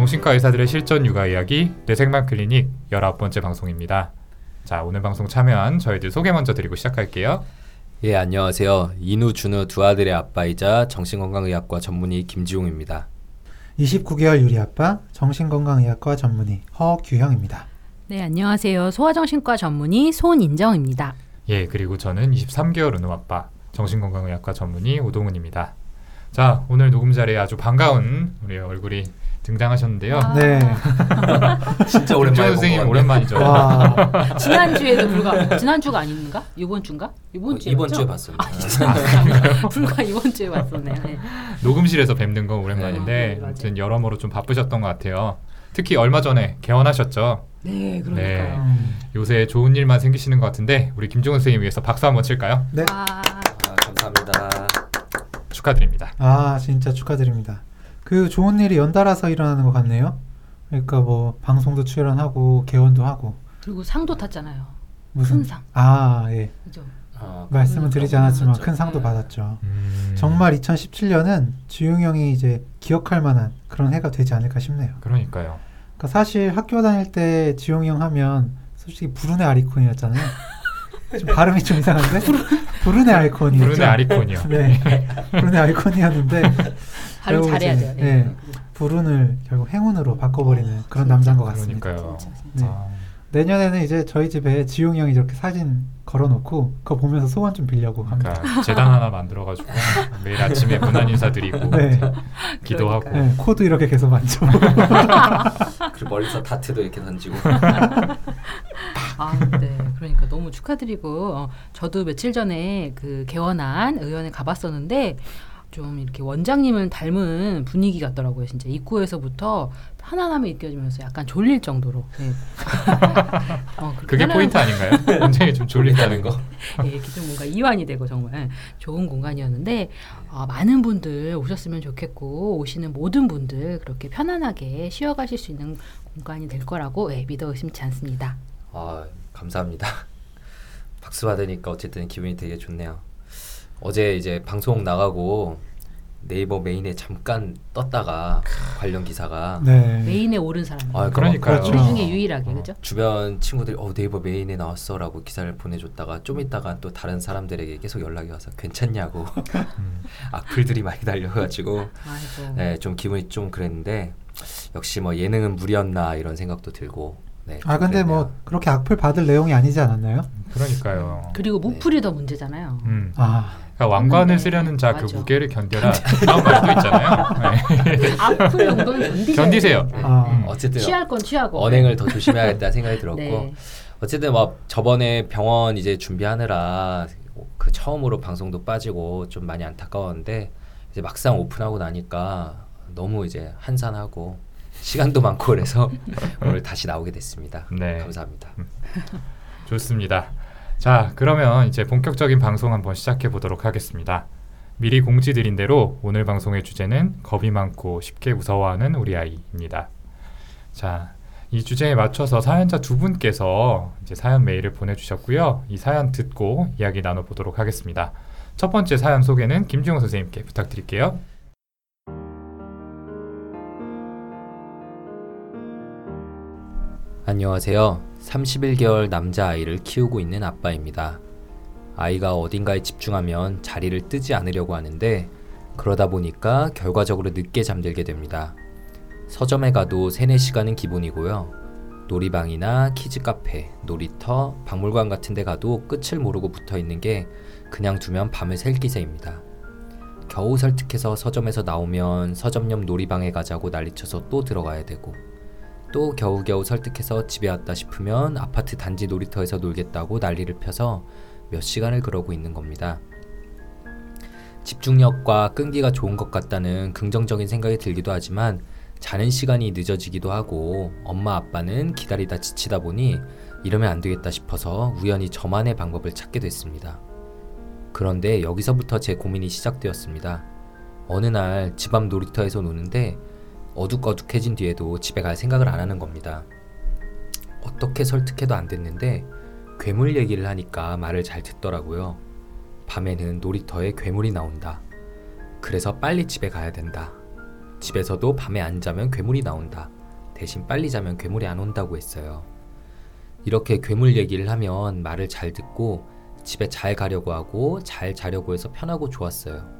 정신과 의사들의 실전 육아 이야기 뇌생맘 클리닉 19번째 방송입니다. 자, 오늘 방송 참여한 저희들 소개 먼저 드리고 시작할게요. 예, 안녕하세요. 인우, 준우 두 아들의 아빠이자 정신건강의학과 전문의 김지용입니다. 29개월 유리 아빠 정신건강의학과 전문의 허규형입니다. 네, 안녕하세요. 소아정신과 전문의 손인정입니다. 예, 그리고 저는 23개월 은우 아빠 정신건강의학과 전문의 오동훈입니다. 자, 오늘 녹음 자리에 아주 반가운 우리 얼굴이 등장하셨는데요. 아. 네. 진짜 김 오랜만에 선생님 본 오랜만이죠. 와, 지난 주에도 불과 지난 주가 아닌가? 이번 주인가? 이번 주에 이번 주에 봤습니다. 불과 이번 주에 봤었네요. 네. 녹음실에서 뵙는 건 오랜만인데 네, 맞아요. 아무튼 여러모로 좀 바쁘셨던 것 같아요. 특히 얼마 전에 개원하셨죠. 네, 그러니까요. 네. 음, 요새 좋은 일만 생기시는 것 같은데 우리 김종훈 선생님 위해서 박수 한번 칠까요? 네. 아, 아, 감사합니다. 축하드립니다. 아 진짜 축하드립니다. 그 좋은 일이 연달아서 일어나는 것 같네요. 그러니까 뭐 방송도 출연하고 개원도 하고 그리고 상도 탔잖아요. 무슨 큰 상. 아 예. 그죠? 아, 말씀은 드리지 않았지만. 큰 상도 네. 받았죠. 음, 정말 2017년은 지용 형이 이제 기억할 만한 그런 해가 되지 않을까 싶네요. 그러니까요. 그러니까 사실 학교 다닐 때 지용 형 하면 솔직히 부르네 아리콘이었잖아요. 좀 발음이 좀 이상한데? 부르네 아리콘이었죠. 부르네 아리콘이요. 네. 부르네 아리콘이었는데 발음 잘해야 돼요. 네. 네. 부른을 결국 행운으로 바꿔버리는 그런 남자인 것 같습니다. 그러니까요. 네. 아, 내년에는 이제 저희 집에 지용 형이 이렇게 사진 걸어놓고 그거 보면서 소원 좀 빌려고 합니다. 그러니까 재단 하나 만들어가지고 매일 아침에 문안 인사드리고 네. 기도하고 네, 코도 이렇게 계속 만져. 그리고 멀리서 다트도 이렇게 던지고. 아, 네. 그러니까 너무 축하드리고 어, 저도 며칠 전에 그 개원한 의원에 가봤었는데 좀 이렇게 원장님을 닮은 분위기 같더라고요. 진짜 입구에서부터 편안함이 느껴지면서 약간 졸릴 정도로. 네. 어, 그게 포인트 아닌가요? 굉장히 좀 졸린다는 거. 예, 이렇게 좀 뭔가 이완이 되고 정말 좋은 공간이었는데 어, 많은 분들 오셨으면 좋겠고 오시는 모든 분들 그렇게 편안하게 쉬어가실 수 있는 공간이 될 거라고 예, 믿어 의심치 않습니다. 아, 감사합니다. 박수 받으니까 어쨌든 기분이 되게 좋네요. 어제 이제 방송 나가고 네이버 메인에 잠깐 떴다가 관련 기사가 네. 메인에 오른 사람. 아, 그러니까요. 우리 그렇죠. 중에 유일하게 그죠? 주변 친구들이 어 네이버 메인에 나왔어라고 기사를 보내줬다가 좀 있다가 또 다른 사람들에게 계속 연락이 와서 괜찮냐고 음. 악플들이 많이 달려가지고. 네, 좀 기분이 좀 그랬는데 역시 뭐 예능은 무리였나 이런 생각도 들고 네, 아좀 근데 그랬네요. 뭐 그렇게 악플 받을 내용이 아니지 않았나요? 그러니까요. 그리고 무풀이 더 문제잖아요. 음. 아 그러니까 왕관을 네. 쓰려는 자 그. 무게를 견뎌라. 그런 말도 있잖아요. 네. 악플 정도는 견디세요. 견디세요. 아. 음. 어쨌든 취할 건 취하고. 언행을 더 조심해야겠다는 생각이 들었고 네. 어쨌든 뭐 저번에 병원 이제 준비하느라 그 처음으로 방송도 빠지고 좀 많이 안타까웠는데 이제 막상 오픈하고 나니까 너무 이제 한산하고 시간도 많고 그래서 오늘 다시 나오게 됐습니다. 네. 감사합니다. 좋습니다. 자, 그러면 이제 본격적인 방송 한번 시작해 보도록 하겠습니다. 미리 공지드린 대로 오늘 방송의 주제는 겁이 많고 쉽게 무서워하는 우리 아이입니다. 자, 이 주제에 맞춰서 사연자 두 분께서 이제 사연 메일을 보내주셨고요. 이 사연 듣고 이야기 나눠보도록 하겠습니다. 첫 번째 사연 소개는 김지용 선생님께 부탁드릴게요. 안녕하세요. 31개월 남자아이를 키우고 있는 아빠입니다. 아이가 어딘가에 집중하면 자리를 뜨지 않으려고 하는데 그러다 보니까 결과적으로 늦게 잠들게 됩니다. 서점에 가도 3, 4시간은 기본이고요. 놀이방이나 키즈카페, 놀이터, 박물관 같은 데 가도 끝을 모르고 붙어 있는 게 그냥 두면 밤을 샐 기세입니다. 겨우 설득해서 서점에서 나오면 서점 옆 놀이방에 가자고 난리쳐서 또 들어가야 되고 또 겨우겨우 설득해서 집에 왔다 싶으면 아파트 단지 놀이터에서 놀겠다고 난리를 펴서 몇 시간을 그러고 있는 겁니다. 집중력과 끈기가 좋은 것 같다는 긍정적인 생각이 들기도 하지만 자는 시간이 늦어지기도 하고 엄마 아빠는 기다리다 지치다 보니 이러면 안 되겠다 싶어서 우연히 저만의 방법을 찾게 됐습니다. 그런데 여기서부터 제 고민이 시작되었습니다. 어느 날 집 앞 놀이터에서 노는데 어둑어둑해진 뒤에도 집에 갈 생각을 안 하는 겁니다. 어떻게 설득해도 안 됐는데 괴물 얘기를 하니까 말을 잘 듣더라고요. 밤에는 놀이터에 괴물이 나온다. 그래서 빨리 집에 가야 된다. 집에서도 밤에 안 자면 괴물이 나온다. 대신 빨리 자면 괴물이 안 온다고 했어요. 이렇게 괴물 얘기를 하면 말을 잘 듣고 집에 잘 가려고 하고 잘 자려고 해서 편하고 좋았어요.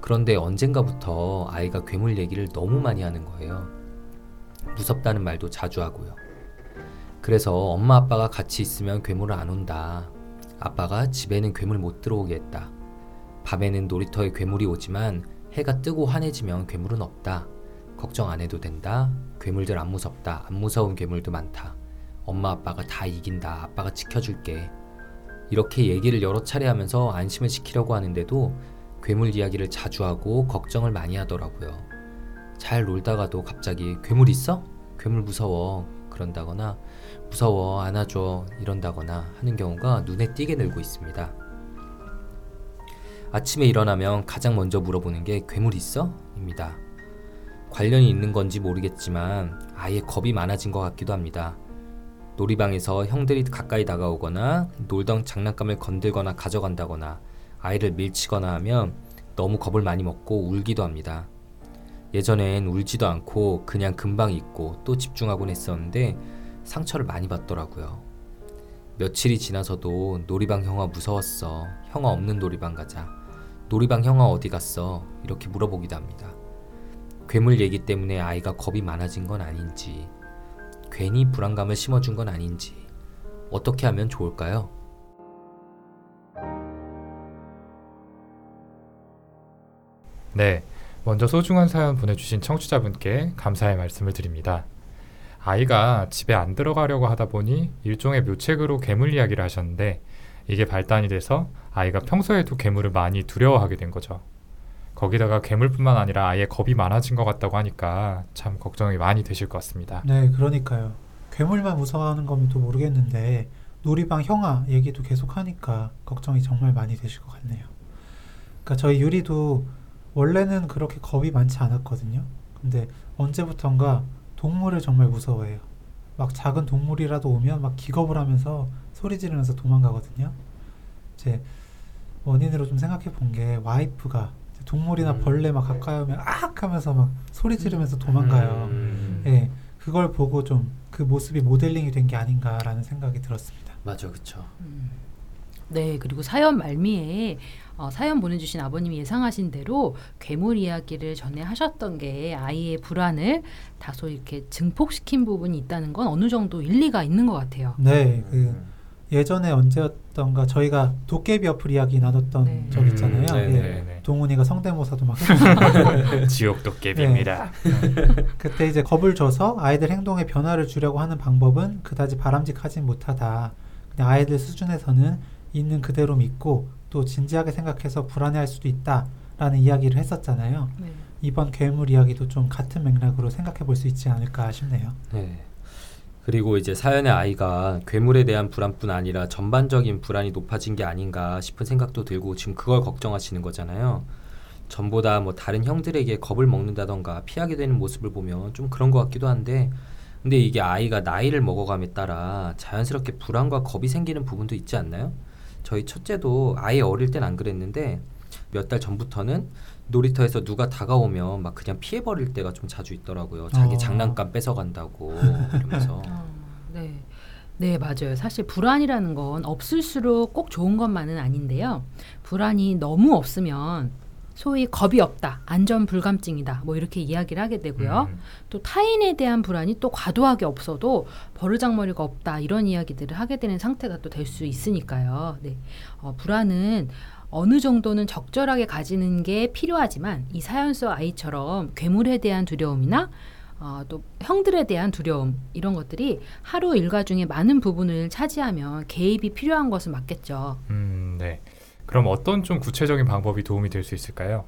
그런데 언젠가부터 아이가 괴물 얘기를 너무 많이 하는 거예요. 무섭다는 말도 자주 하고요. 그래서 엄마 아빠가 같이 있으면 괴물은 안 온다. 아빠가 집에는 괴물 못 들어오게 했다. 밤에는 놀이터에 괴물이 오지만 해가 뜨고 환해지면 괴물은 없다. 걱정 안 해도 된다. 괴물들 안 무섭다. 안 무서운 괴물도 많다. 엄마 아빠가 다 이긴다. 아빠가 지켜줄게. 이렇게 얘기를 여러 차례 하면서 안심을 시키려고 하는데도 괴물 이야기를 자주 하고 걱정을 많이 하더라고요. 잘 놀다가도 갑자기 괴물 있어? 괴물 무서워. 그런다거나 무서워 안아줘 이런다거나 하는 경우가 눈에 띄게 늘고 있습니다. 아침에 일어나면 가장 먼저 물어보는 게 괴물 있어? 입니다. 관련이 있는 건지 모르겠지만 아예 겁이 많아진 것 같기도 합니다. 놀이방에서 형들이 가까이 다가오거나 놀던 장난감을 건들거나 가져간다거나 아이를 밀치거나 하면 너무 겁을 많이 먹고 울기도 합니다. 예전엔 울지도 않고 그냥 금방 잊고 또 집중하곤 했었는데 상처를 많이 받더라고요. 며칠이 지나서도 놀이방 형아 무서웠어. 형아 없는 놀이방 가자. 놀이방 형아 어디 갔어? 이렇게 물어보기도 합니다. 괴물 얘기 때문에 아이가 겁이 많아진 건 아닌지, 괜히 불안감을 심어준 건 아닌지, 어떻게 하면 좋을까요? 네, 먼저 소중한 사연 보내주신 청취자분께 감사의 말씀을 드립니다. 아이가 집에 안 들어가려고 하다 보니 일종의 묘책으로 괴물 이야기를 하셨는데 이게 발단이 돼서 아이가 평소에도 괴물을 많이 두려워하게 된 거죠. 거기다가 괴물뿐만 아니라 아예 겁이 많아진 것 같다고 하니까 참 걱정이 많이 되실 것 같습니다. 네, 그러니까요. 괴물만 무서워하는 거면 또 모르겠는데 놀이방 형아 얘기도 계속 하니까 걱정이 정말 많이 되실 것 같네요. 그러니까 저희 유리도 원래는 그렇게 겁이 많지 않았거든요. 근데 언제부턴가 동물을 정말 무서워해요. 막 작은 동물이라도 오면 막 기겁을 하면서 소리 지르면서 도망가거든요. 제 원인으로 좀 생각해 본 게 와이프가 동물이나 음. 벌레 막 가까이 오면 악 하면서 막 소리 지르면서 도망가요. 음, 예, 그걸 보고 좀 그 모습이 모델링이 된 게 아닌가라는 생각이 들었습니다. 맞아, 그쵸. 네, 그리고 사연 말미에 어, 사연 보내주신 아버님이 예상하신 대로 괴물 이야기를 전에 하셨던 게 아이의 불안을 다소 이렇게 증폭시킨 부분이 있다는 건 어느 정도 일리가 있는 것 같아요. 네, 그 음. 예전에 언제였던가 저희가 도깨비 어플 이야기 나눴던 네. 적 있잖아요. 음, 예. 네네. 동훈이가 성대모사도 막 지옥 도깨비입니다. 그때 이제 겁을 줘서 아이들 행동에 변화를 주려고 하는 방법은 그다지 바람직하진 못하다. 그냥 아이들 수준에서는 있는 그대로 믿고 또 진지하게 생각해서 불안해할 수도 있다라는 이야기를 했었잖아요. 네. 이번 괴물 이야기도 좀 같은 맥락으로 생각해 볼 수 있지 않을까 싶네요. 네. 그리고 이제 사연의 아이가 괴물에 대한 불안뿐 아니라 전반적인 불안이 높아진 게 아닌가 싶은 생각도 들고 지금 그걸 걱정하시는 거잖아요. 전보다 뭐 다른 형들에게 겁을 먹는다던가 피하게 되는 모습을 보면 좀 그런 것 같기도 한데 근데 이게 아이가 나이를 먹어감에 따라 자연스럽게 불안과 겁이 생기는 부분도 있지 않나요? 저희 첫째도 아예 어릴 땐 안 그랬는데 몇 달 전부터는 놀이터에서 누가 다가오면 막 그냥 피해버릴 때가 좀 자주 있더라고요. 자기 어. 장난감 뺏어간다고 이러면서. 어, 네. 네, 맞아요. 사실 불안이라는 건 없을수록 꼭 좋은 것만은 아닌데요. 불안이 너무 없으면 소위 겁이 없다, 안전 불감증이다, 뭐 이렇게 이야기를 하게 되고요. 음, 또 타인에 대한 불안이 또 과도하게 없어도 버르장머리가 없다 이런 이야기들을 하게 되는 상태가 또 될 수 있으니까요. 네, 어, 불안은 어느 정도는 적절하게 가지는 게 필요하지만 이 사연 속 아이처럼 괴물에 대한 두려움이나 어, 또 형들에 대한 두려움 이런 것들이 하루 일과 중에 많은 부분을 차지하면 개입이 필요한 것은 맞겠죠. 음, 네. 그럼 어떤 좀 구체적인 방법이 도움이 될 수 있을까요?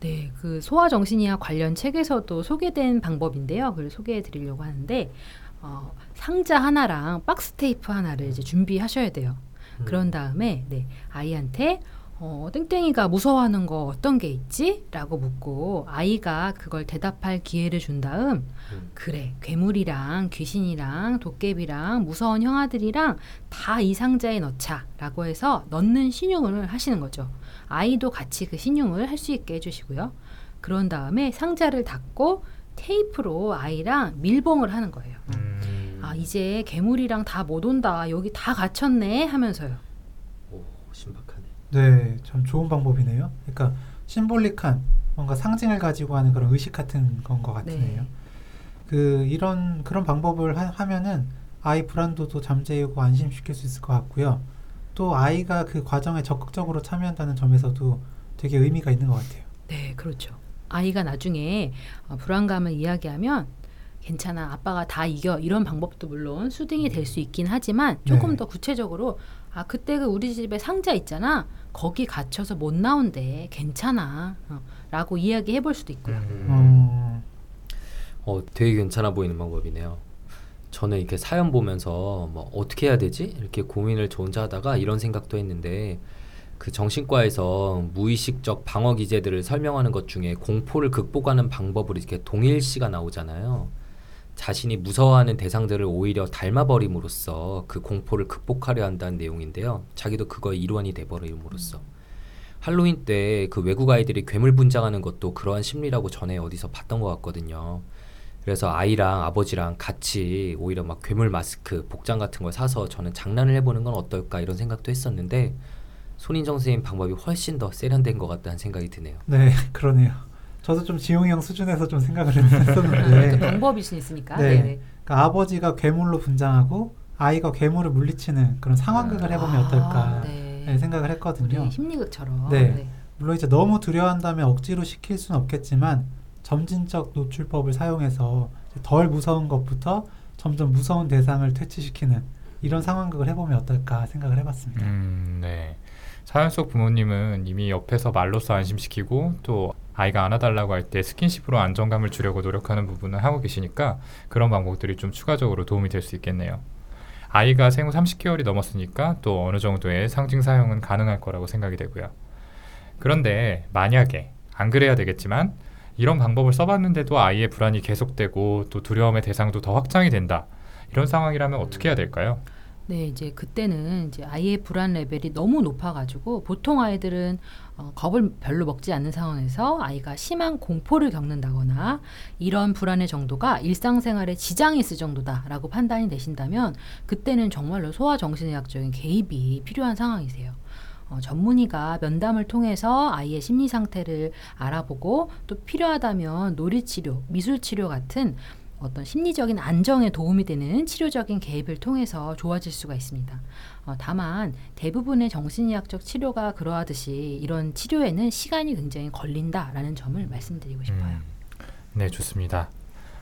네, 그 소아 정신의학 관련 책에서도 소개된 방법인데요. 그걸 소개해 드리려고 하는데 어, 상자 하나랑 박스 테이프 하나를 이제 준비하셔야 돼요. 그런 다음에 네, 아이한테 어, 땡땡이가 무서워하는 거 어떤 게 있지? 라고 묻고 아이가 그걸 대답할 기회를 준 다음 음. 그래 괴물이랑 귀신이랑 도깨비랑 무서운 형아들이랑 다 이 상자에 넣자 라고 해서 넣는 신용을 하시는 거죠. 아이도 같이 그 신용을 할 수 있게 해주시고요. 그런 다음에 상자를 닫고 테이프로 아이랑 밀봉을 하는 거예요. 음, 아 이제 괴물이랑 다 못 온다 여기 다 갇혔네 하면서요. 네, 참 좋은 방법이네요. 그러니까 심볼릭한 뭔가 상징을 가지고 하는 그런 의식 같은 건 것 같으네요. 네. 그 이런 그런 방법을 하, 면은 아이 불안도도 잠재우고 안심시킬 수 있을 것 같고요. 또 아이가 그 과정에 적극적으로 참여한다는 점에서도 되게 의미가 있는 것 같아요. 네, 그렇죠. 아이가 나중에 어, 불안감을 이야기하면 괜찮아, 아빠가 다 이겨 이런 방법도 물론 수긍이 될 수 있긴 하지만 조금 네. 더 구체적으로 아 그때 그 우리 집에 상자 있잖아, 거기 갇혀서 못 나온대, 괜찮아, 어, 라고 이야기해 볼 수도 있고요. 음, 어, 어, 되게 괜찮아 보이는 방법이네요. 저는 이렇게 사연 보면서 뭐 어떻게 해야 되지? 이렇게 고민을 저 혼자 하다가 이런 생각도 했는데 그 정신과에서 무의식적 방어 기제들을 설명하는 것 중에 공포를 극복하는 방법으로 이렇게 동일시가 나오잖아요. 자신이 무서워하는 대상들을 오히려 닮아버림으로써 그 공포를 극복하려 한다는 내용인데요. 자기도 그거의 일원이 돼버림으로써. 할로윈 때 그 외국 아이들이 괴물 분장하는 것도 그러한 심리라고 전에 어디서 봤던 것 같거든요. 그래서 아이랑 아버지랑 같이 오히려 막 괴물 마스크, 복장 같은 걸 사서 저는 장난을 해보는 건 어떨까 이런 생각도 했었는데 손인정 선생님 방법이 훨씬 더 세련된 것 같다는 생각이 드네요. 네, 그러네요. 저도 좀 지용이 형 수준에서 좀 생각을 그 했었는데 방법일 수 있으니까. 네. 네. 네. 그러니까 아버지가 괴물로 분장하고 아이가 괴물을 물리치는 그런 상황극을 해보면 아, 어떨까 네. 네, 생각을 했거든요. 심리극처럼. 네. 물론 이제 너무 두려워한다면 억지로 시킬 수는 없겠지만 점진적 노출법을 사용해서 덜 무서운 것부터 점점 무서운 대상을 퇴치시키는 이런 상황극을 해보면 어떨까 생각을 해봤습니다. 음, 네. 사연 속 부모님은 이미 옆에서 말로써 안심시키고 또 아이가 안아달라고 할 때 스킨십으로 안정감을 주려고 노력하는 부분을 하고 계시니까 그런 방법들이 좀 추가적으로 도움이 될 수 있겠네요. 아이가 생후 30개월이 넘었으니까 또 어느 정도의 상징 사용은 가능할 거라고 생각이 되고요. 그런데 만약에 안 그래야 되겠지만 이런 방법을 써봤는데도 아이의 불안이 계속되고 또 두려움의 대상도 더 확장이 된다. 이런 상황이라면 어떻게 해야 될까요? 네, 이제 그때는 이제 아이의 불안 레벨이 너무 높아가지고 보통 아이들은 어, 겁을 별로 먹지 않는 상황에서 아이가 심한 공포를 겪는다거나 이런 불안의 정도가 일상생활에 지장이 있을 정도다라고 판단이 되신다면 그때는 정말로 소아정신의학적인 개입이 필요한 상황이세요. 어, 전문의가 면담을 통해서 아이의 심리 상태를 알아보고 또 필요하다면 놀이치료, 미술치료 같은 어떤 심리적인 안정에 도움이 되는 치료적인 개입을 통해서 좋아질 수가 있습니다. 어, 다만 대부분의 정신의학적 치료가 그러하듯이 이런 치료에는 시간이 굉장히 걸린다라는 점을 말씀드리고 싶어요. 음, 네, 좋습니다.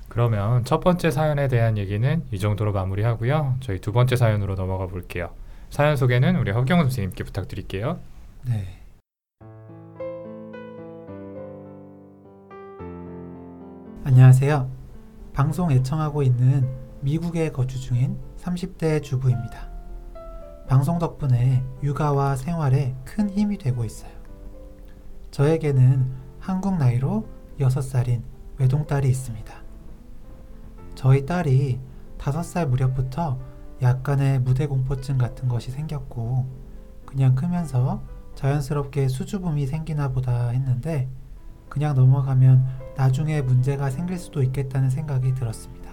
그러면 첫 번째 사연에 대한 얘기는 이 정도로 마무리하고요. 저희 두 번째 사연으로 넘어가 볼게요. 사연 소개는 우리 허경 선생님께 부탁드릴게요. 네. 안녕하세요. 방송 애청하고 있는 미국에 거주 중인 30대 주부입니다. 방송 덕분에 육아와 생활에 큰 힘이 되고 있어요. 저에게는 한국 나이로 6살인 외동딸이 있습니다. 저희 딸이 5살 무렵부터 약간의 무대 공포증 같은 것이 생겼고 그냥 크면서 자연스럽게 수주붐이 생기나 보다 했는데 그냥 넘어가면 나중에 문제가 생길 수도 있겠다는 생각이 들었습니다.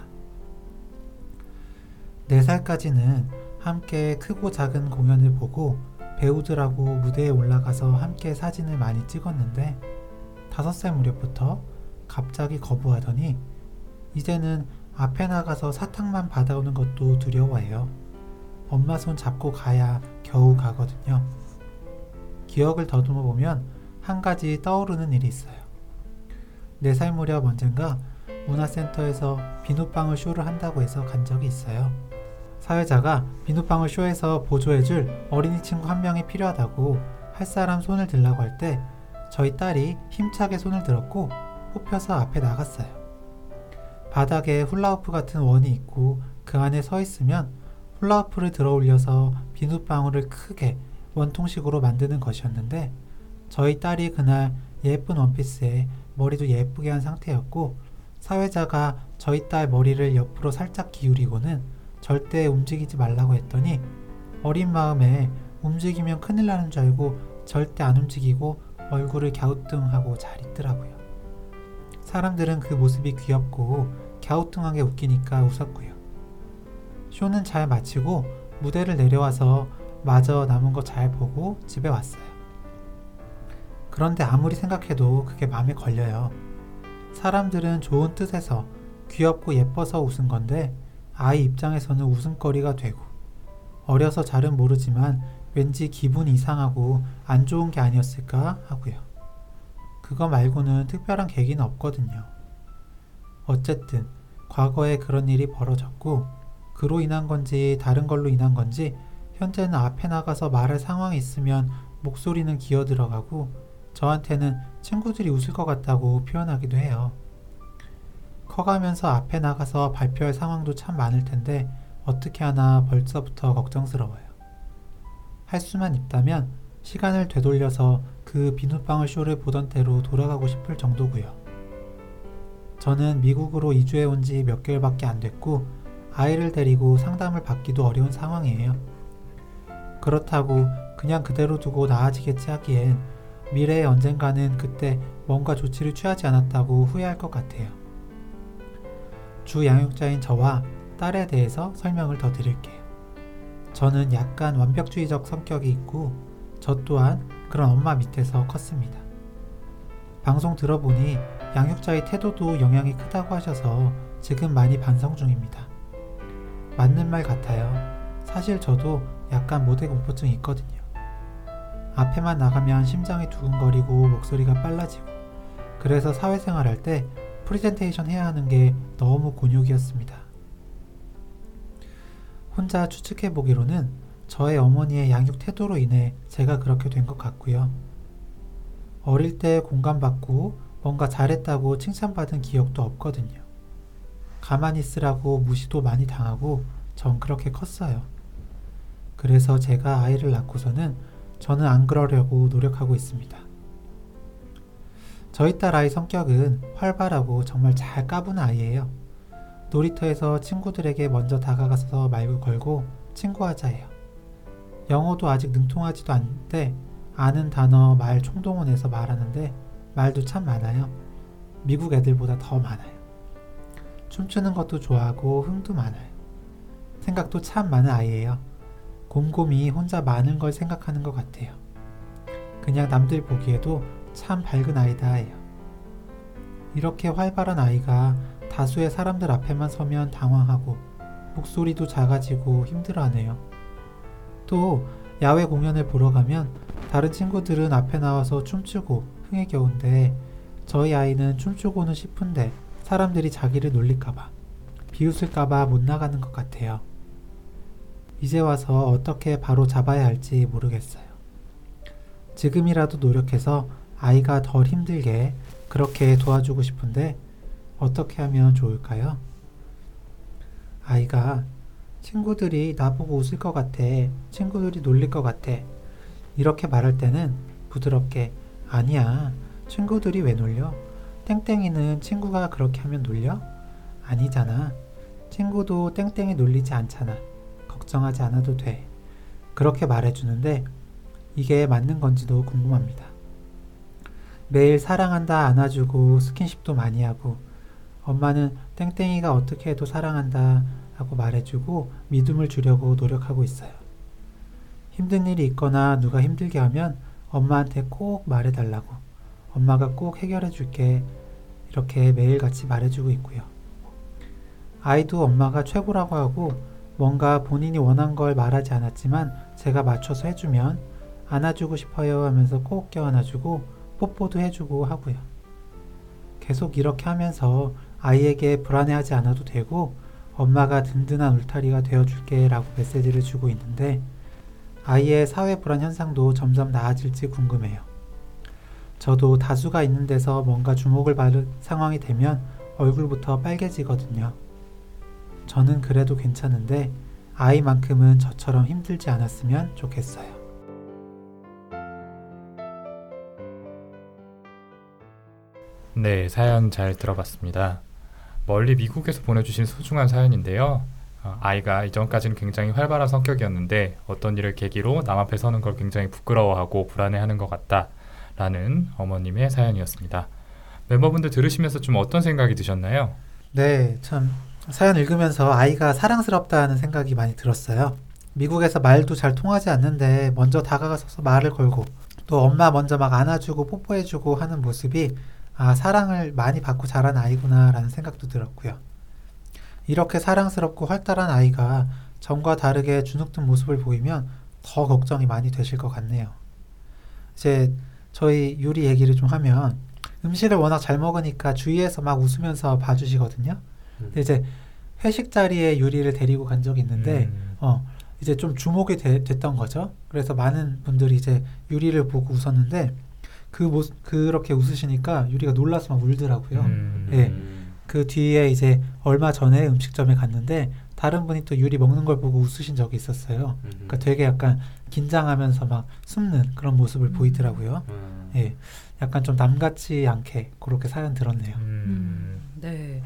4살까지는 함께 크고 작은 공연을 보고 배우들하고 무대에 올라가서 함께 사진을 많이 찍었는데 5살 무렵부터 갑자기 거부하더니 이제는 앞에 나가서 사탕만 받아오는 것도 두려워해요. 엄마 손 잡고 가야 겨우 가거든요. 기억을 더듬어 보면 한 가지 떠오르는 일이 있어요. 4살 무렵 언젠가 문화센터에서 비눗방울 쇼를 한다고 해서 간 적이 있어요. 사회자가 비눗방울 쇼에서 보조해줄 어린이 친구 한 명이 필요하다고 할 사람 손을 들라고 할 때 저희 딸이 힘차게 손을 들었고 뽑혀서 앞에 나갔어요. 바닥에 훌라후프 같은 원이 있고 그 안에 서 있으면 훌라후프를 들어 올려서 비눗방울을 크게 원통식으로 만드는 것이었는데 저희 딸이 그날 예쁜 원피스에 머리도 예쁘게 한 상태였고 사회자가 저희 딸 머리를 옆으로 살짝 기울이고는 절대 움직이지 말라고 했더니 어린 마음에 움직이면 큰일 나는 줄 알고 절대 안 움직이고 얼굴을 갸우뚱하고 잘 있더라고요. 사람들은 그 모습이 귀엽고 갸우뚱하게 웃기니까 웃었고요. 쇼는 잘 마치고 무대를 내려와서 마저 남은 거 잘 보고 집에 왔어요. 그런데 아무리 생각해도 그게 마음에 걸려요. 사람들은 좋은 뜻에서 귀엽고 예뻐서 웃은 건데 아이 입장에서는 웃음거리가 되고 어려서 잘은 모르지만 왠지 기분이 이상하고 안 좋은 게 아니었을까 하고요. 그거 말고는 특별한 계기는 없거든요. 어쨌든 과거에 그런 일이 벌어졌고 그로 인한 건지 다른 걸로 인한 건지 현재는 앞에 나가서 말할 상황이 있으면 목소리는 기어 들어가고 저한테는 친구들이 웃을 것 같다고 표현하기도 해요. 커가면서 앞에 나가서 발표할 상황도 참 많을 텐데 어떻게 하나 벌써부터 걱정스러워요. 할 수만 있다면 시간을 되돌려서 그 비눗방울 쇼를 보던 때로 돌아가고 싶을 정도고요. 저는 미국으로 이주해 온 지 몇 개월밖에 안 됐고 아이를 데리고 상담을 받기도 어려운 상황이에요. 그렇다고 그냥 그대로 두고 나아지겠지 하기엔 미래의 언젠가는 그때 뭔가 조치를 취하지 않았다고 후회할 것 같아요. 주 양육자인 저와 딸에 대해서 설명을 더 드릴게요. 저는 약간 완벽주의적 성격이 있고 저 또한 그런 엄마 밑에서 컸습니다. 방송 들어보니 양육자의 태도도 영향이 크다고 하셔서 지금 많이 반성 중입니다. 맞는 말 같아요. 사실 저도 약간 무대 공포증이 있거든요. 앞에만 나가면 심장이 두근거리고 목소리가 빨라지고 그래서 사회생활 할 때 프리젠테이션 해야 하는 게 너무 곤욕이었습니다. 혼자 추측해 보기로는 저의 어머니의 양육 태도로 인해 제가 그렇게 된 것 같고요. 어릴 때 공감받고 뭔가 잘했다고 칭찬받은 기억도 없거든요. 가만히 있으라고 무시도 많이 당하고 전 그렇게 컸어요. 그래서 제가 아이를 낳고서는 저는 안 그러려고 노력하고 있습니다. 저희 딸 아이 성격은 활발하고 정말 잘 까부는 아이예요. 놀이터에서 친구들에게 먼저 다가가서 말을 걸고 친구하자 해요. 영어도 아직 능통하지도 않는데 아는 단어 말 총동원해서 말하는데 말도 참 많아요. 미국 애들보다 더 많아요. 춤추는 것도 좋아하고 흥도 많아요. 생각도 참 많은 아이예요. 곰곰이 혼자 많은 걸 생각하는 것 같아요. 그냥 남들 보기에도 참 밝은 아이다 해요. 이렇게 활발한 아이가 다수의 사람들 앞에만 서면 당황하고 목소리도 작아지고 힘들어하네요. 또 야외 공연을 보러 가면 다른 친구들은 앞에 나와서 춤추고 흥에 겨운데 저희 아이는 춤추고는 싶은데 사람들이 자기를 놀릴까봐 비웃을까봐 못 나가는 것 같아요. 이제 와서 어떻게 바로 잡아야 할지 모르겠어요. 지금이라도 노력해서 아이가 덜 힘들게 그렇게 도와주고 싶은데 어떻게 하면 좋을까요? 아이가 친구들이 나보고 웃을 것 같아. 친구들이 놀릴 것 같아. 이렇게 말할 때는 부드럽게 아니야. 친구들이 왜 놀려? 땡땡이는 친구가 그렇게 하면 놀려? 아니잖아. 친구도 땡땡이 놀리지 않잖아. 걱정하지 않아도 돼. 그렇게 말해주는데 이게 맞는 건지도 궁금합니다. 매일 사랑한다 안아주고 스킨십도 많이 하고 엄마는 땡땡이가 어떻게 해도 사랑한다 하고 말해주고 믿음을 주려고 노력하고 있어요. 힘든 일이 있거나 누가 힘들게 하면 엄마한테 꼭 말해달라고 엄마가 꼭 해결해 줄게 이렇게 매일같이 말해주고 있고요. 아이도 엄마가 최고라고 하고 뭔가 본인이 원한 걸 말하지 않았지만 제가 맞춰서 해주면 안아주고 싶어요 하면서 꼭 껴안아주고 뽀뽀도 해주고 하고요. 계속 이렇게 하면서 아이에게 불안해하지 않아도 되고 엄마가 든든한 울타리가 되어줄게 라고 메시지를 주고 있는데 아이의 사회 불안 현상도 점점 나아질지 궁금해요. 저도 다수가 있는 데서 뭔가 주목을 받을 상황이 되면 얼굴부터 빨개지거든요. 저는 그래도 괜찮은데 아이만큼은 저처럼 힘들지 않았으면 좋겠어요. 네, 사연 잘 들어봤습니다. 멀리 미국에서 보내주신 소중한 사연인데요. 어, 아이가 이전까지는 굉장히 활발한 성격이었는데 어떤 일을 계기로 남 앞에 서는 걸 굉장히 부끄러워하고 불안해하는 것 같다 라는 어머님의 사연이었습니다. 멤버분들 들으시면서 좀 어떤 생각이 드셨나요? 네, 참 사연 읽으면서 아이가 사랑스럽다는 생각이 많이 들었어요. 미국에서 말도 잘 통하지 않는데 먼저 다가가서 말을 걸고 또 엄마 먼저 막 안아주고 뽀뽀해주고 하는 모습이 아, 사랑을 많이 받고 자란 아이구나라는 생각도 들었고요. 이렇게 사랑스럽고 활달한 아이가 전과 다르게 주눅든 모습을 보이면 더 걱정이 많이 되실 것 같네요. 이제 저희 유리 얘기를 좀 하면 음식을 워낙 잘 먹으니까 주위에서 막 웃으면서 봐주시거든요. 근데 이제 회식 자리에 유리를 데리고 간 적이 있는데 음, 어 이제 좀 주목이 되- 됐던 거죠. 그래서 많은 분들이 이제 유리를 보고 웃었는데 그 모습 그렇게 웃으시니까 유리가 놀라서 막 울더라고요. 음, 예. 그 뒤에 이제 얼마 전에 음식점에 갔는데 다른 분이 또 유리 먹는 걸 보고 웃으신 적이 있었어요. 그러니까 되게 약간 긴장하면서 막 숨는 그런 모습을 보이더라고요. 예. 약간 좀 남같지 않게 그렇게 사연 들었네요. 음, 네.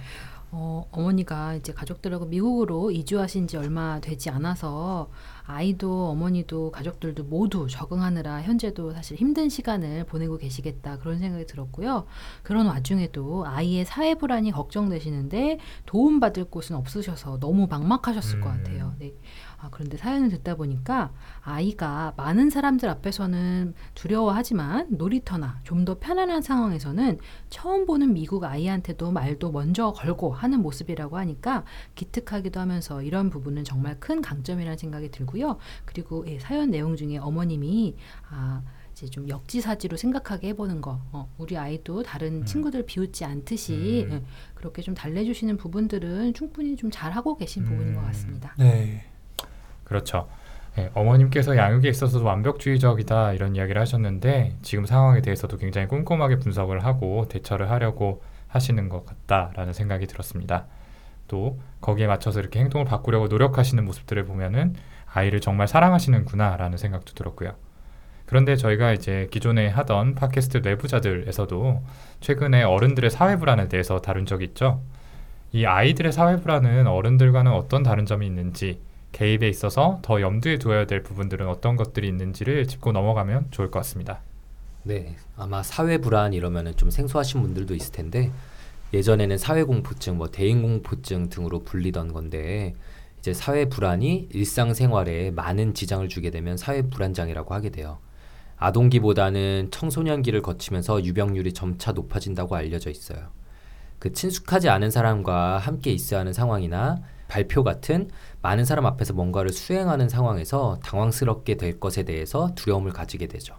어, 어머니가 이제 가족들하고 미국으로 이주하신 지 얼마 되지 않아서 아이도 어머니도 가족들도 모두 적응하느라 현재도 사실 힘든 시간을 보내고 계시겠다 그런 생각이 들었고요. 그런 와중에도 아이의 사회 불안이 걱정되시는데 도움받을 곳은 없으셔서 너무 막막하셨을 것 음. 같아요. 네. 아, 그런데 사연을 듣다 보니까 아이가 많은 사람들 앞에서는 두려워하지만 놀이터나 좀 더 편안한 상황에서는 처음 보는 미국 아이한테도 말도 먼저 걸고 하는 모습이라고 하니까 기특하기도 하면서 이런 부분은 정말 큰 강점이라는 생각이 들고요. 그리고 예, 사연 내용 중에 어머님이 아, 이제 좀 역지사지로 생각하게 해보는 거, 어, 우리 아이도 다른 음. 친구들 비웃지 않듯이 음. 예, 그렇게 좀 달래주시는 부분들은 충분히 좀 잘하고 계신 부분인 것 음. 같습니다. 네. 그렇죠. 예, 어머님께서 양육에 있어서도 완벽주의적이다 이런 이야기를 하셨는데 지금 상황에 대해서도 굉장히 꼼꼼하게 분석을 하고 대처를 하려고 하시는 것 같다라는 생각이 들었습니다. 또 거기에 맞춰서 이렇게 행동을 바꾸려고 노력하시는 모습들을 보면은 아이를 정말 사랑하시는구나라는 생각도 들었고요. 그런데 저희가 이제 기존에 하던 팟캐스트 내부자들에서도 최근에 어른들의 사회 불안에 대해서 다룬 적이 있죠. 이 아이들의 사회 불안은 어른들과는 어떤 다른 점이 있는지 개입에 있어서 더 염두에 두어야 될 부분들은 어떤 것들이 있는지를 짚고 넘어가면 좋을 것 같습니다. 네, 아마 사회 불안 이러면은 좀 생소하신 분들도 있을 텐데 예전에는 사회 공포증, 뭐 대인 공포증 등으로 불리던 건데 이제 사회 불안이 일상 생활에 많은 지장을 주게 되면 사회 불안장애라고 하게 돼요. 아동기보다는 청소년기를 거치면서 유병률이 점차 높아진다고 알려져 있어요. 그 친숙하지 않은 사람과 함께 있어야 하는 상황이나 발표 같은 많은 사람 앞에서 뭔가를 수행하는 상황에서 당황스럽게 될 것에 대해서 두려움을 가지게 되죠.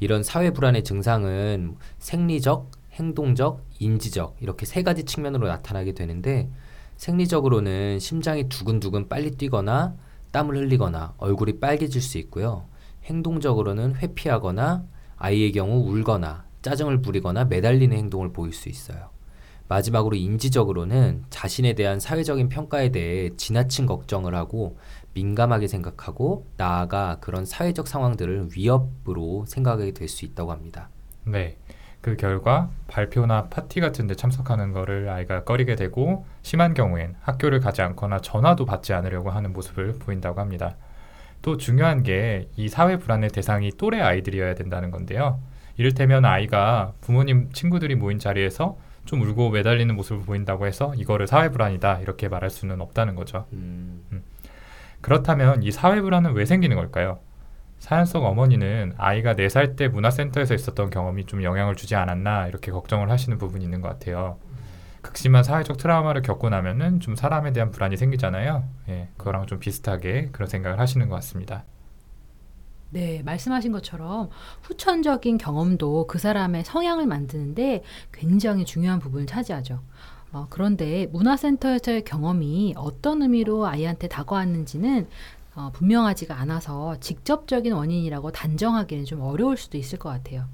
이런 사회 불안의 증상은 생리적, 행동적, 인지적 이렇게 세 가지 측면으로 나타나게 되는데 생리적으로는 심장이 두근두근 빨리 뛰거나 땀을 흘리거나 얼굴이 빨개질 수 있고요. 행동적으로는 회피하거나 아이의 경우 울거나 짜증을 부리거나 매달리는 행동을 보일 수 있어요. 마지막으로 인지적으로는 자신에 대한 사회적인 평가에 대해 지나친 걱정을 하고 민감하게 생각하고 나아가 그런 사회적 상황들을 위협으로 생각하게 될 수 있다고 합니다. 네. 그 결과 발표나 파티 같은 데 참석하는 거를 아이가 꺼리게 되고 심한 경우엔 학교를 가지 않거나 전화도 받지 않으려고 하는 모습을 보인다고 합니다. 또 중요한 게 이 사회 불안의 대상이 또래 아이들이어야 된다는 건데요. 이를테면 아이가 부모님 친구들이 모인 자리에서 좀 울고 매달리는 모습을 보인다고 해서 이거를 사회 불안이다 이렇게 말할 수는 없다는 거죠. 음, 그렇다면 이 사회 불안은 왜 생기는 걸까요? 사연 속 어머니는 아이가 4살 때 문화센터에서 있었던 경험이 좀 영향을 주지 않았나 이렇게 걱정을 하시는 부분이 있는 것 같아요. 극심한 사회적 트라우마를 겪고 나면은 좀 사람에 대한 불안이 생기잖아요. 예, 그거랑 좀 비슷하게 그런 생각을 하시는 것 같습니다. 네, 말씀하신 것처럼 후천적인 경험도 그 사람의 성향을 만드는데 굉장히 중요한 부분을 차지하죠. 어, 그런데 문화센터에서의 경험이 어떤 의미로 아이한테 다가왔는지는 어, 분명하지가 않아서 직접적인 원인이라고 단정하기는 좀 어려울 수도 있을 것 같아요.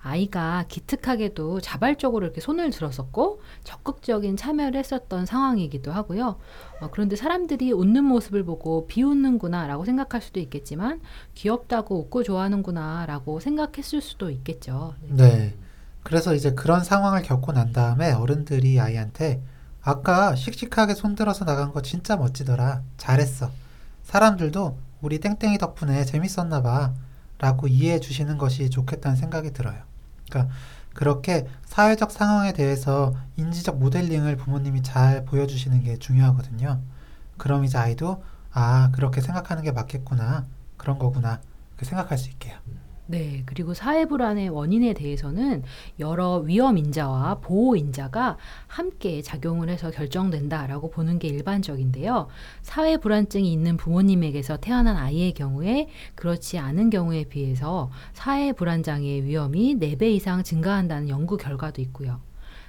아이가 기특하게도 자발적으로 이렇게 손을 들었었고 적극적인 참여를 했었던 상황이기도 하고요. 어, 그런데 사람들이 웃는 모습을 보고 비웃는구나라고 생각할 수도 있겠지만 귀엽다고 웃고 좋아하는구나라고 생각했을 수도 있겠죠. 네. 그래서 이제 그런 상황을 겪고 난 다음에 어른들이 아이한테 아까 씩씩하게 손들어서 나간 거 진짜 멋지더라. 잘했어. 사람들도 우리 땡땡이 덕분에 재밌었나 봐. 라고 이해해 주시는 것이 좋겠다는 생각이 들어요. 그러니까 그렇게 사회적 상황에 대해서 인지적 모델링을 부모님이 잘 보여주시는 게 중요하거든요. 그럼 이제 아이도 아, 그렇게 생각하는 게 맞겠구나. 그런 거구나. 이렇게 생각할 수 있게요. 네, 그리고 사회 불안의 원인에 대해서는 여러 위험 인자와 보호 인자가 함께 작용을 해서 결정된다라고 보는 게 일반적인데요. 사회 불안증이 있는 부모님에게서 태어난 아이의 경우에 그렇지 않은 경우에 비해서 사회 불안 장애의 위험이 4배 이상 증가한다는 연구 결과도 있고요.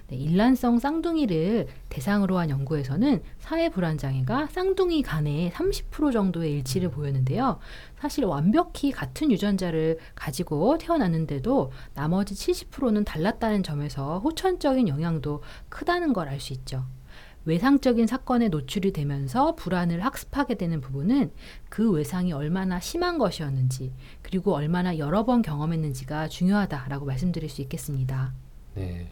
네, 일란성 쌍둥이를 대상으로 한 연구에서는 사회 불안 장애가 쌍둥이 간에 30% 정도의 일치를 보였는데요. 사실 완벽히 같은 유전자를 가지고 태어났는데도 나머지 70%는 달랐다는 점에서 호천적인 영향도 크다는 걸 알 수 있죠. 외상적인 사건에 노출이 되면서 불안을 학습하게 되는 부분은 그 외상이 얼마나 심한 것이었는지 그리고 얼마나 여러 번 경험했는지가 중요하다라고 말씀드릴 수 있겠습니다. 네.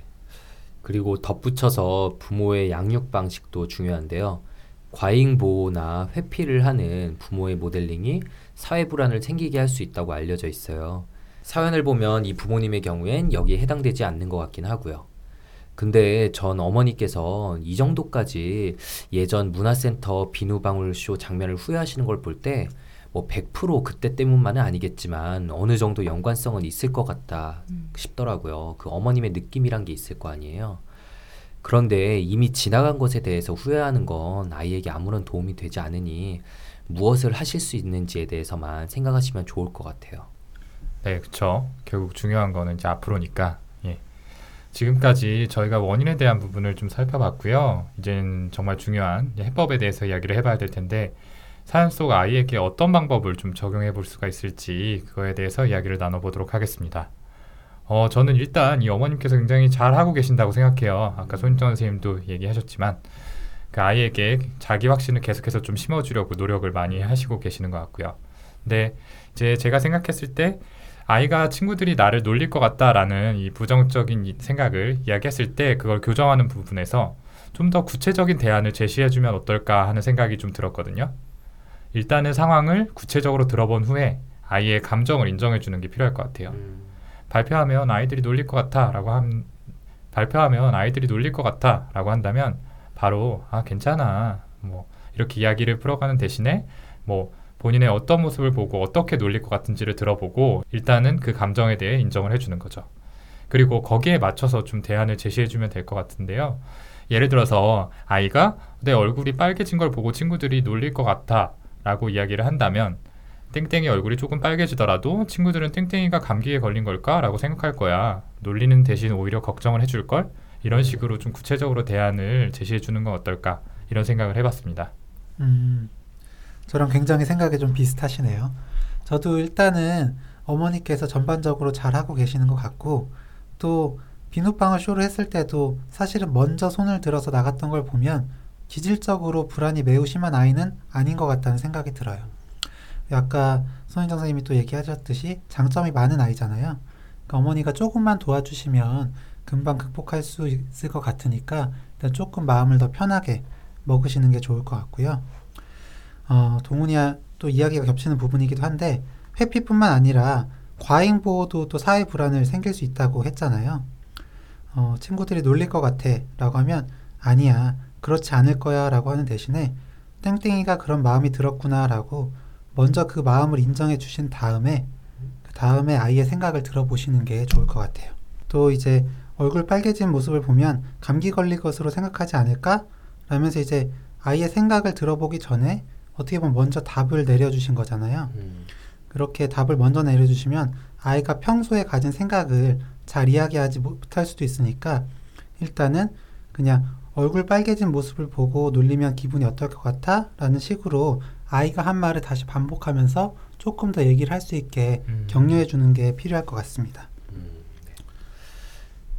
그리고 덧붙여서 부모의 양육 방식도 중요한데요. 과잉 보호나 회피를 하는 부모의 모델링이 사회 불안을 생기게 할 수 있다고 알려져 있어요. 사연을 보면 이 부모님의 경우엔 여기에 해당되지 않는 것 같긴 하고요. 근데 전 어머니께서 이 정도까지 예전 문화센터 비누방울쇼 장면을 후회하시는 걸 볼 때 뭐 100% 그때 때문만은 아니겠지만 어느 정도 연관성은 있을 것 같다 음. 싶더라고요. 그 어머님의 느낌이란 게 있을 거 아니에요. 그런데 이미 지나간 것에 대해서 후회하는 건 아이에게 아무런 도움이 되지 않으니 무엇을 하실 수 있는지에 대해서만 생각하시면 좋을 것 같아요. 네, 그렇죠. 결국 중요한 거는 이제 앞으로니까. 예. 지금까지 저희가 원인에 대한 부분을 좀 살펴봤고요. 이제는 정말 중요한 해법에 대해서 이야기를 해봐야 될 텐데 사연 속 아이에게 어떤 방법을 좀 적용해 볼 수가 있을지 그거에 대해서 이야기를 나눠보도록 하겠습니다. 어, 저는 일단 이 어머님께서 굉장히 잘 하고 계신다고 생각해요. 아까 손정 선생님도 얘기하셨지만 그 아이에게 자기 확신을 계속해서 좀 심어주려고 노력을 많이 하시고 계시는 것 같고요. 근데 이제 제가 생각했을 때 아이가 친구들이 나를 놀릴 것 같다라는 이 부정적인 이 생각을 이야기했을 때 그걸 교정하는 부분에서 좀 더 구체적인 대안을 제시해주면 어떨까 하는 생각이 좀 들었거든요. 일단은 상황을 구체적으로 들어본 후에 아이의 감정을 인정해 주는 게 필요할 것 같아요. 발표하면 아이들이 놀릴 것 같아라고 한 발표하면 아이들이 놀릴 것 같아라고 한다면 바로 아 괜찮아 뭐 이렇게 이야기를 풀어가는 대신에 뭐 본인의 어떤 모습을 보고 어떻게 놀릴 것 같은지를 들어보고 일단은 그 감정에 대해 인정을 해주는 거죠. 그리고 거기에 맞춰서 좀 대안을 제시해주면 될 것 같은데요. 예를 들어서 아이가 내 얼굴이 빨개진 걸 보고 친구들이 놀릴 것 같아 라고 이야기를 한다면 땡땡이 얼굴이 조금 빨개지더라도 친구들은 땡땡이가 감기에 걸린 걸까 라고 생각할 거야. 놀리는 대신 오히려 걱정을 해줄 걸. 이런 식으로 좀 구체적으로 대안을 제시해 주는 건 어떨까 이런 생각을 해봤습니다. 음, 저랑 굉장히 생각이 좀 비슷하시네요. 저도 일단은 어머니께서 전반적으로 잘 하고 계시는 것 같고 또 비눗방울 쇼를 했을 때도 사실은 먼저 손을 들어서 나갔던 걸 보면 기질적으로 불안이 매우 심한 아이는 아닌 것 같다는 생각이 들어요. 아까 손인정 선생님이 또 얘기하셨듯이 장점이 많은 아이잖아요. 그러니까 어머니가 조금만 도와주시면 금방 극복할 수 있을 것 같으니까 일단 조금 마음을 더 편하게 먹으시는 게 좋을 것 같고요. 어, 동훈이야 또 이야기가 겹치는 부분이기도 한데 회피뿐만 아니라 과잉 보호도 또 사회 불안을 생길 수 있다고 했잖아요. 어, 친구들이 놀릴 것 같아 라고 하면 아니야 그렇지 않을 거야 라고 하는 대신에 땡땡이가 그런 마음이 들었구나 라고 먼저 그 마음을 인정해 주신 다음에 그 다음에 아이의 생각을 들어보시는 게 좋을 것 같아요. 또 이제 얼굴 빨개진 모습을 보면 감기 걸릴 것으로 생각하지 않을까? 라면서 이제 아이의 생각을 들어보기 전에 어떻게 보면 먼저 답을 내려주신 거잖아요. 음, 그렇게 답을 먼저 내려주시면 아이가 평소에 가진 생각을 잘 이야기하지 못할 수도 있으니까 일단은 그냥 얼굴 빨개진 모습을 보고 놀리면 기분이 어떨 것 같아? 라는 식으로 아이가 한 말을 다시 반복하면서 조금 더 얘기를 할 수 있게 음. 격려해 주는 게 필요할 것 같습니다. 음, 네.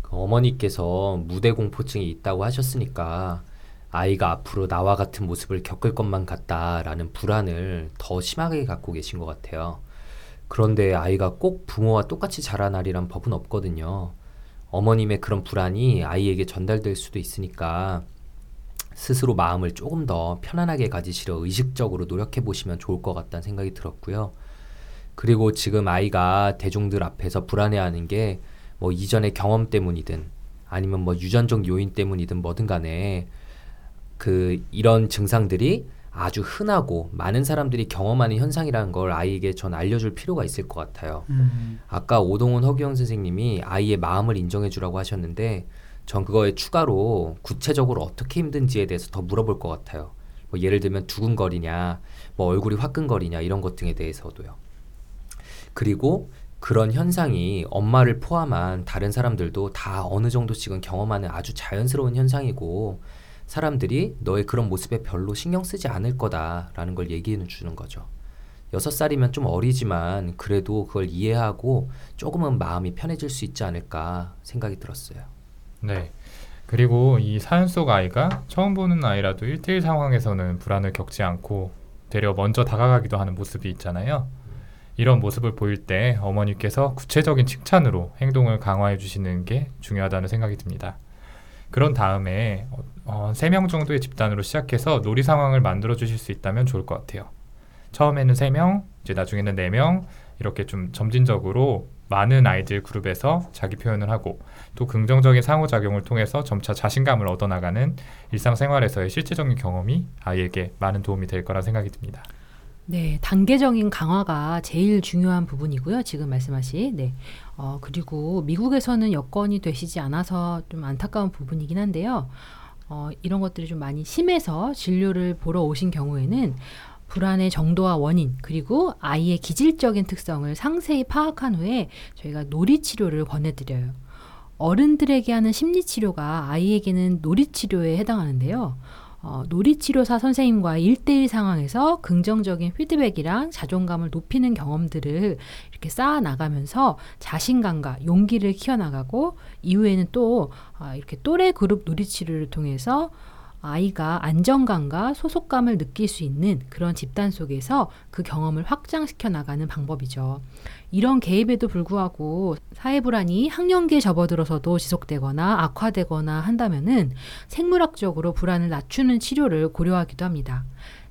그 어머니께서 무대 공포증이 있다고 하셨으니까 아이가 앞으로 나와 같은 모습을 겪을 것만 같다라는 불안을 더 심하게 갖고 계신 것 같아요. 그런데 아이가 꼭 부모와 똑같이 자라나리란 법은 없거든요. 어머님의 그런 불안이 아이에게 전달될 수도 있으니까 스스로 마음을 조금 더 편안하게 가지시려 의식적으로 노력해 보시면 좋을 것 같다는 생각이 들었고요. 그리고 지금 아이가 대중들 앞에서 불안해하는 게 뭐 이전의 경험 때문이든 아니면 뭐 유전적 요인 때문이든 뭐든 간에 그 이런 증상들이 아주 흔하고 많은 사람들이 경험하는 현상이라는 걸 아이에게 전 알려줄 필요가 있을 것 같아요. 음, 아까 오동훈 허기영 선생님이 아이의 마음을 인정해 주라고 하셨는데 전 그거에 추가로 구체적으로 어떻게 힘든지에 대해서 더 물어볼 것 같아요. 뭐 예를 들면 두근거리냐, 뭐 얼굴이 화끈거리냐 이런 것 등에 대해서도요. 그리고 그런 현상이 엄마를 포함한 다른 사람들도 다 어느 정도씩은 경험하는 아주 자연스러운 현상이고 사람들이 너의 그런 모습에 별로 신경 쓰지 않을 거다라는 걸 얘기해 주는 거죠. 여섯 살이면 좀 어리지만 그래도 그걸 이해하고 조금은 마음이 편해질 수 있지 않을까 생각이 들었어요. 네. 그리고 이 사연 속 아이가 처음 보는 아이라도 1대1 상황에서는 불안을 겪지 않고 되려 먼저 다가가기도 하는 모습이 있잖아요. 이런 모습을 보일 때 어머니께서 구체적인 칭찬으로 행동을 강화해 주시는 게 중요하다는 생각이 듭니다. 그런 다음에 어, 3명 정도의 집단으로 시작해서 놀이 상황을 만들어 주실 수 있다면 좋을 것 같아요. 처음에는 3명, 이제 나중에는 4명 이렇게 좀 점진적으로 많은 아이들 그룹에서 자기 표현을 하고 또 긍정적인 상호작용을 통해서 점차 자신감을 얻어나가는 일상생활에서의 실제적인 경험이 아이에게 많은 도움이 될 거라 생각이 듭니다. 네, 단계적인 강화가 제일 중요한 부분이고요. 지금 말씀하신. 네. 어, 그리고 미국에서는 여건이 되시지 않아서 좀 안타까운 부분이긴 한데요. 어, 이런 것들이 좀 많이 심해서 진료를 보러 오신 경우에는 불안의 정도와 원인, 그리고 아이의 기질적인 특성을 상세히 파악한 후에 저희가 놀이 치료를 권해드려요. 어른들에게 하는 심리 치료가 아이에게는 놀이 치료에 해당하는데요. 어, 놀이치료사 선생님과의 1대1 상황에서 긍정적인 피드백이랑 자존감을 높이는 경험들을 이렇게 쌓아 나가면서 자신감과 용기를 키워나가고 이후에는 또 아, 이렇게 또래 그룹 놀이치료를 통해서 아이가 안정감과 소속감을 느낄 수 있는 그런 집단 속에서 그 경험을 확장시켜 나가는 방법이죠. 이런 개입에도 불구하고 사회 불안이 학령기에 접어들어서도 지속되거나 악화되거나 한다면은 생물학적으로 불안을 낮추는 치료를 고려하기도 합니다.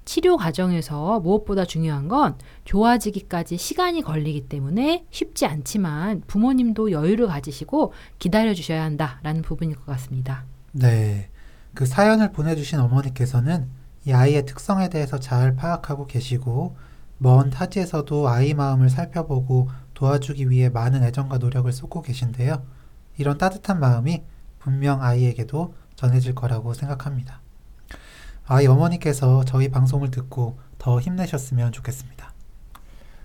치료 과정에서 무엇보다 중요한 건 좋아지기까지 시간이 걸리기 때문에 쉽지 않지만 부모님도 여유를 가지시고 기다려 주셔야 한다라는 부분일 것 같습니다. 네. 그 사연을 보내주신 어머니께서는 이 아이의 특성에 대해서 잘 파악하고 계시고 먼 타지에서도 아이 마음을 살펴보고 도와주기 위해 많은 애정과 노력을 쏟고 계신데요. 이런 따뜻한 마음이 분명 아이에게도 전해질 거라고 생각합니다. 아이 어머니께서 저희 방송을 듣고 더 힘내셨으면 좋겠습니다.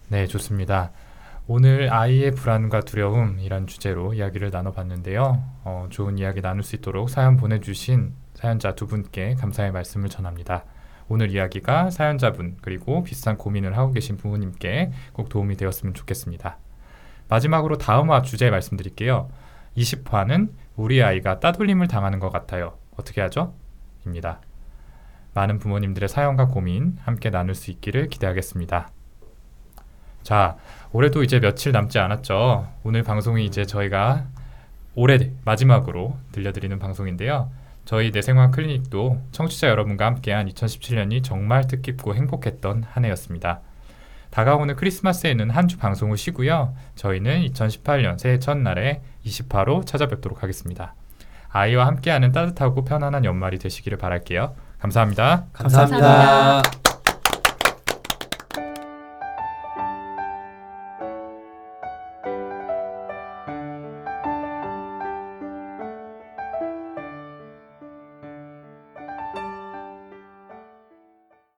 네, 좋습니다. 오늘 아이의 불안과 두려움이란 주제로 이야기를 나눠봤는데요. 어, 좋은 이야기 나눌 수 있도록 사연 보내주신 사연자 두 분께 감사의 말씀을 전합니다. 오늘 이야기가 사연자분 그리고 비슷한 고민을 하고 계신 부모님께 꼭 도움이 되었으면 좋겠습니다. 마지막으로 다음화 주제 말씀드릴게요. 20화는 우리 아이가 따돌림을 당하는 것 같아요. 어떻게 하죠? 입니다. 많은 부모님들의 사연과 고민 함께 나눌 수 있기를 기대하겠습니다. 자, 올해도 이제 며칠 남지 않았죠. 오늘 방송이 이제 저희가 올해 마지막으로 들려드리는 방송인데요. 저희 내생활 클리닉도 청취자 여러분과 함께한 2017년이 정말 뜻깊고 행복했던 한 해였습니다. 다가오는 크리스마스에는 한 주 방송을 쉬고요. 저희는 2018년 새해 첫날에 20화로 찾아뵙도록 하겠습니다. 아이와 함께하는 따뜻하고 편안한 연말이 되시기를 바랄게요. 감사합니다. 감사합니다. 감사합니다.